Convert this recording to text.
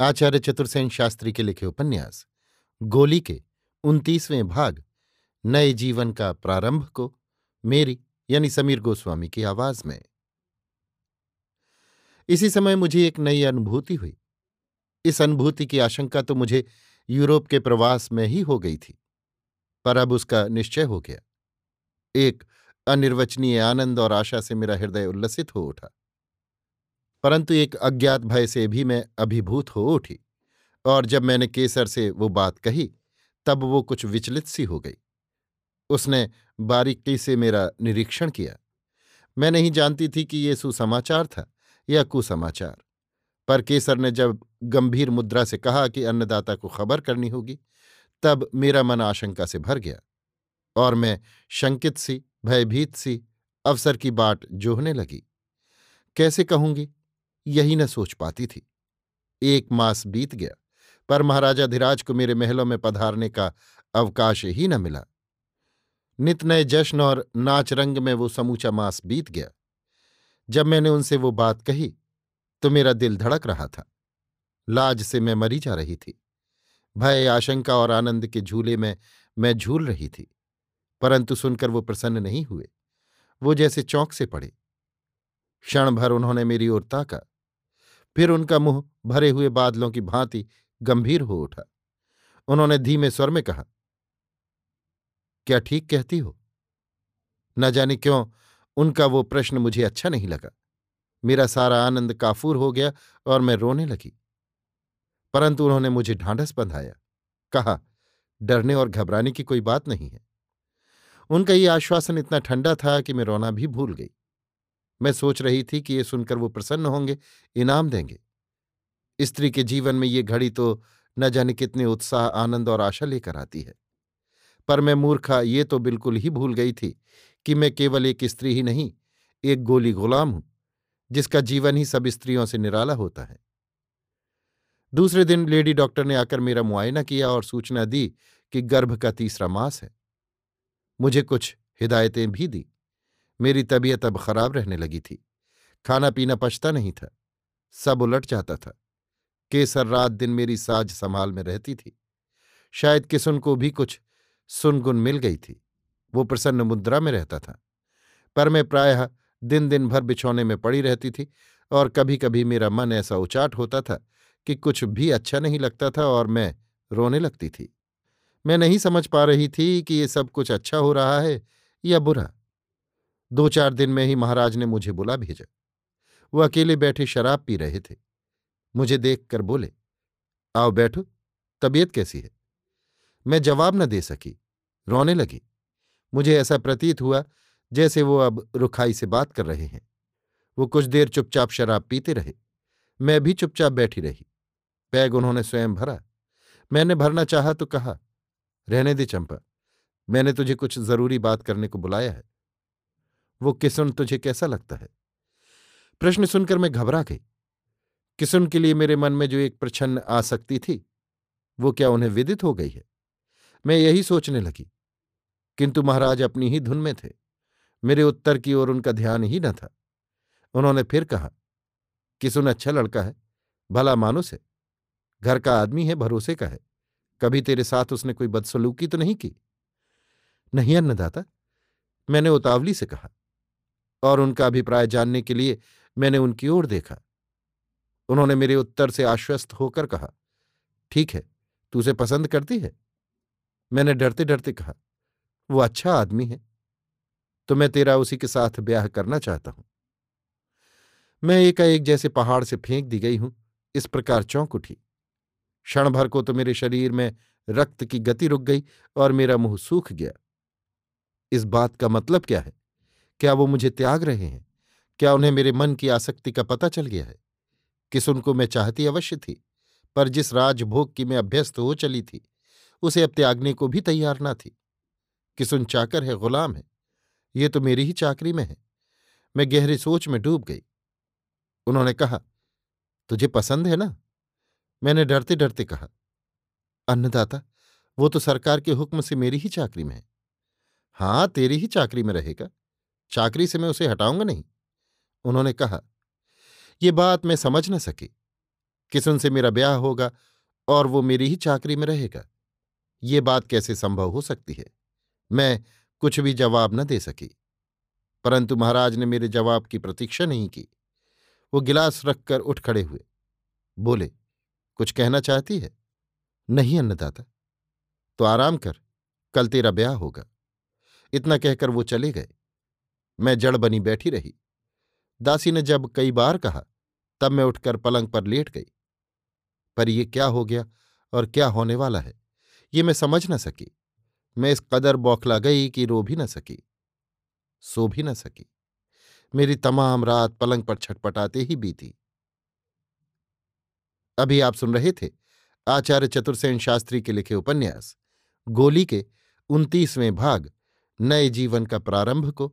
आचार्य चतुर्सेन शास्त्री के लिखे उपन्यास, गोली के उनतीसवें भाग, नए जीवन का प्रारंभ को मेरी यानी समीर गोस्वामी की आवाज़ में। इसी समय मुझे एक नई अनुभूति हुई। इस अनुभूति की आशंका तो मुझे यूरोप के प्रवास में ही हो गई थी, पर अब उसका निश्चय हो गया। एक अनिर्वचनीय आनंद और आशा से मेरा हृदय उल्लसित हो उठा। परंतु एक अज्ञात भय से भी मैं अभिभूत हो उठी और जब मैंने केसर से वो बात कही, तब वो कुछ विचलित सी हो गई। उसने बारीकी से मेरा निरीक्षण किया। मैं नहीं जानती थी कि ये सुसमाचार था या कुसमाचार, पर केसर ने जब गंभीर मुद्रा से कहा कि अन्नदाता को खबर करनी होगी, तब मेरा मन आशंका से भर गया और मैं शंकित सी, भयभीत सी अवसर की बाट जोहने लगी। कैसे कहूँगी? यही न सोच पाती थी। एक मास बीत गया, पर महाराजा धीराज को मेरे महलों में पधारने का अवकाश ही न मिला। नित नए जश्न और नाच रंग में वो समूचा मास बीत गया। जब मैंने उनसे वो बात कही तो मेरा दिल धड़क रहा था। लाज से मैं मरी जा रही थी। भय, आशंका और आनंद के झूले में मैं झूल रही थी, परंतु सुनकर वो प्रसन्न नहीं हुए। वो जैसे चौंक से पड़े। क्षण भर उन्होंने मेरी ओर ताका। फिर उनका मुँह भरे हुए बादलों की भांति गंभीर हो उठा। उन्होंने धीमे स्वर में कहा, क्या ठीक कहती हो? न जाने क्यों उनका वो प्रश्न मुझे अच्छा नहीं लगा। मेरा सारा आनंद काफूर हो गया और मैं रोने लगी। परंतु उन्होंने मुझे ढांढस बंधाया, कहा, डरने और घबराने की कोई बात नहीं है। उनका ये आश्वासन इतना ठंडा था कि मैं रोना भी भूल गई। मैं सोच रही थी कि ये सुनकर वो प्रसन्न होंगे, इनाम देंगे। स्त्री के जीवन में ये घड़ी तो न जाने कितने उत्साह, आनंद और आशा लेकर आती है। पर मैं मूर्खा, ये तो बिल्कुल ही भूल गई थी कि मैं केवल एक स्त्री ही नहीं, एक गोली गुलाम हूँ, जिसका जीवन ही सब स्त्रियों से निराला होता है। दूसरे दिन लेडी डॉक्टर ने आकर मेरा मुआयना किया और सूचना दी कि गर्भ का तीसरा मास है। मुझे कुछ हिदायतें भी दी। मेरी तबीयत अब खराब रहने लगी थी। खाना पीना पचता नहीं था। सब उलट जाता था। केसर रात दिन मेरी साज संभाल में रहती थी। शायद किसुन को भी कुछ सुनगुन मिल गई थी। वो प्रसन्न मुद्रा में रहता था। पर मैं प्रायः दिन दिन भर बिछौने में पड़ी रहती थी और कभी कभी मेरा मन ऐसा उचाट होता था कि कुछ भी अच्छा नहीं लगता था और मैं रोने लगती थी। मैं नहीं समझ पा रही थी कि ये सब कुछ अच्छा हो रहा है या बुरा। दो चार दिन में ही महाराज ने मुझे बुला भेजा। वो अकेले बैठे शराब पी रहे थे। मुझे देखकर बोले, आओ बैठो, तबीयत कैसी है? मैं जवाब न दे सकी, रोने लगी। मुझे ऐसा प्रतीत हुआ जैसे वो अब रुखाई से बात कर रहे हैं। वो कुछ देर चुपचाप शराब पीते रहे। मैं भी चुपचाप बैठी रही। पैग उन्होंने स्वयं भरा। मैंने भरना चाहा तो कहा, रहने दे चंपा, मैंने तुझे कुछ ज़रूरी बात करने को बुलाया है। वो किसुन तुझे कैसा लगता है? प्रश्न सुनकर मैं घबरा गई। किसुन के लिए मेरे मन में जो एक प्रछन्न आसक्ति थी, वो क्या उन्हें विदित हो गई है? मैं यही सोचने लगी। किंतु महाराज अपनी ही धुन में थे। मेरे उत्तर की ओर उनका ध्यान ही न था। उन्होंने फिर कहा, किसुन अच्छा लड़का है, भला मानुस है घर का आदमी है, भरोसे का है। कभी तेरे साथ उसने कोई बदसलूकी तो नहीं की? नहीं अन्नदाता, मैंने उतावली से कहा। और उनका अभिप्राय जानने के लिए मैंने उनकी ओर देखा। उन्होंने मेरे उत्तर से आश्वस्त होकर कहा, ठीक है, तू उसे पसंद करती है? मैंने डरते डरते कहा, वो अच्छा आदमी है तो मैं तेरा उसी के साथ ब्याह करना चाहता हूँ। मैं एकाएक जैसे पहाड़ से फेंक दी गई हूँ, इस प्रकार चौंक उठी। क्षण भर को तो मेरे शरीर में रक्त की गति रुक गई और मेरा मुँह सूख गया। इस बात का मतलब क्या है? क्या वो मुझे त्याग रहे हैं? क्या उन्हें मेरे मन की आसक्ति का पता चल गया है? किस उनको मैं चाहती अवश्य थी, पर जिस राजभोग की मैं अभ्यस्त हो चली थी, उसे अब त्यागने को भी तैयार ना थी। किसुन चाकर है गुलाम है? ये तो मेरी ही चाकरी में है। मैं गहरी सोच में डूब गई। उन्होंने कहा, तुझे पसंद है ना? मैंने डरते डरते कहा, अन्नदाता, वो तो सरकार के हुक्म से मेरी ही चाकरी में है। हाँ तेरी ही चाकरी में रहेगा। चाकरी से मैं उसे हटाऊँगा नहीं। उन्होंने कहा, ये बात मैं समझ न सकी। किसुन से मेरा ब्याह होगा और वो मेरी ही चाकरी में रहेगा? ये बात कैसे संभव हो सकती है? मैं कुछ भी जवाब न दे सकी। परंतु महाराज ने मेरे जवाब की प्रतीक्षा नहीं की। वो गिलास रखकर उठ खड़े हुए। बोले, कुछ कहना चाहती है? नहीं अन्नदाता। तो आराम कर, कल तेरा ब्याह होगा। इतना कहकर वो चले गए। मैं जड़ बनी बैठी रही। दासी ने जब कई बार कहा, तब मैं उठकर पलंग पर लेट गई। पर ये क्या हो गया और क्या होने वाला है, ये मैं समझ न सकी। मैं इस कदर बौखला गई कि रो भी न सकी, सो भी न सकी। मेरी तमाम रात पलंग पर छटपटाते ही बीती। अभी आप सुन रहे थे आचार्य चतुर्सेन शास्त्री के लिखे उपन्यास, गोली के उनतीसवें भाग, नए जीवन का प्रारंभ को